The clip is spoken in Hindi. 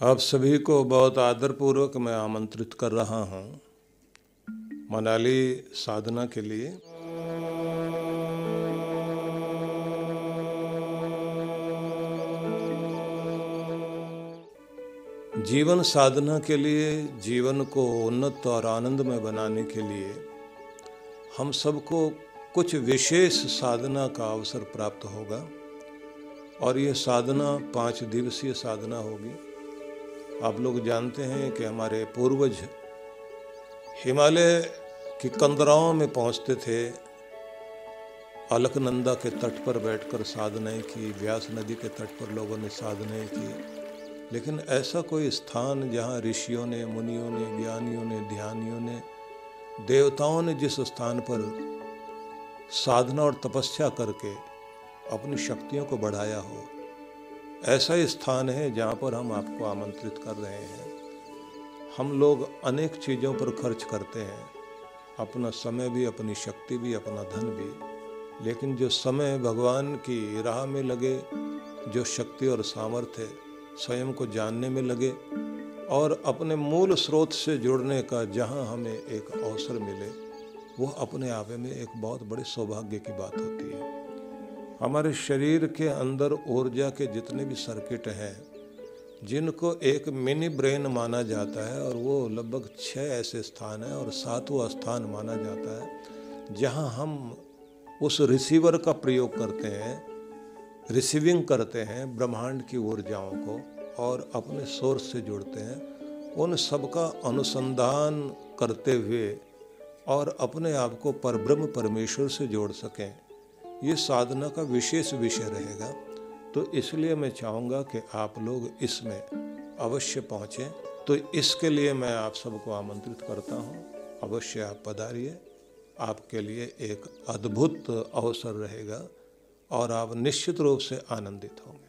आप सभी को बहुत आदरपूर्वक मैं आमंत्रित कर रहा हूँ मनाली साधना के लिए। जीवन साधना के लिए, जीवन को उन्नत और आनंदमय बनाने के लिए हम सबको कुछ विशेष साधना का अवसर प्राप्त होगा और ये साधना पाँच दिवसीय साधना होगी। आप लोग जानते हैं कि हमारे पूर्वज हिमालय की कंदराओं में पहुँचते थे, अलकनंदा के तट पर बैठकर साधनाएँ की, व्यास नदी के तट पर लोगों ने साधनाएँ की। लेकिन ऐसा कोई स्थान जहाँ ऋषियों ने, मुनियों ने, ज्ञानियों ने, ध्यानियों ने, देवताओं ने जिस स्थान पर साधना और तपस्या करके अपनी शक्तियों को बढ़ाया हो ऐसा स्थान है जहाँ पर हम आपको आमंत्रित कर रहे हैं। हम लोग अनेक चीज़ों पर खर्च करते हैं। अपना समय भी, अपनी शक्ति भी, अपना धन भी। लेकिन जो समय भगवान की राह में लगे, जो शक्ति और सामर्थ्य स्वयं को जानने में लगे और अपने मूल स्रोत से जुड़ने का जहाँ हमें एक अवसर मिले, वो अपने आप में एक बहुत बड़े सौभाग्य की बात होती है। हमारे शरीर के अंदर ऊर्जा के जितने भी सर्किट हैं, जिनको एक मिनी ब्रेन माना जाता है, और वो लगभग छः ऐसे स्थान हैं और सातवां स्थान माना जाता है, जहाँ हम उस रिसीवर का प्रयोग करते हैं, रिसीविंग करते हैं ब्रह्मांड की ऊर्जाओं को और अपने सोर्स से जुड़ते हैं। उन सब का अनुसंधान करते हुए और अपने आप को परब्रह्म परमेश्वर से जोड़ सकें। ये साधना का विशेष विषय रहेगा। तो इसलिए मैं चाहूँगा कि आप लोग इसमें अवश्य पहुँचें। तो इसके लिए मैं आप सबको आमंत्रित करता हूँ। अवश्य आप पधारिए। आपके लिए एक अद्भुत अवसर रहेगा और आप निश्चित रूप से आनंदित होंगे।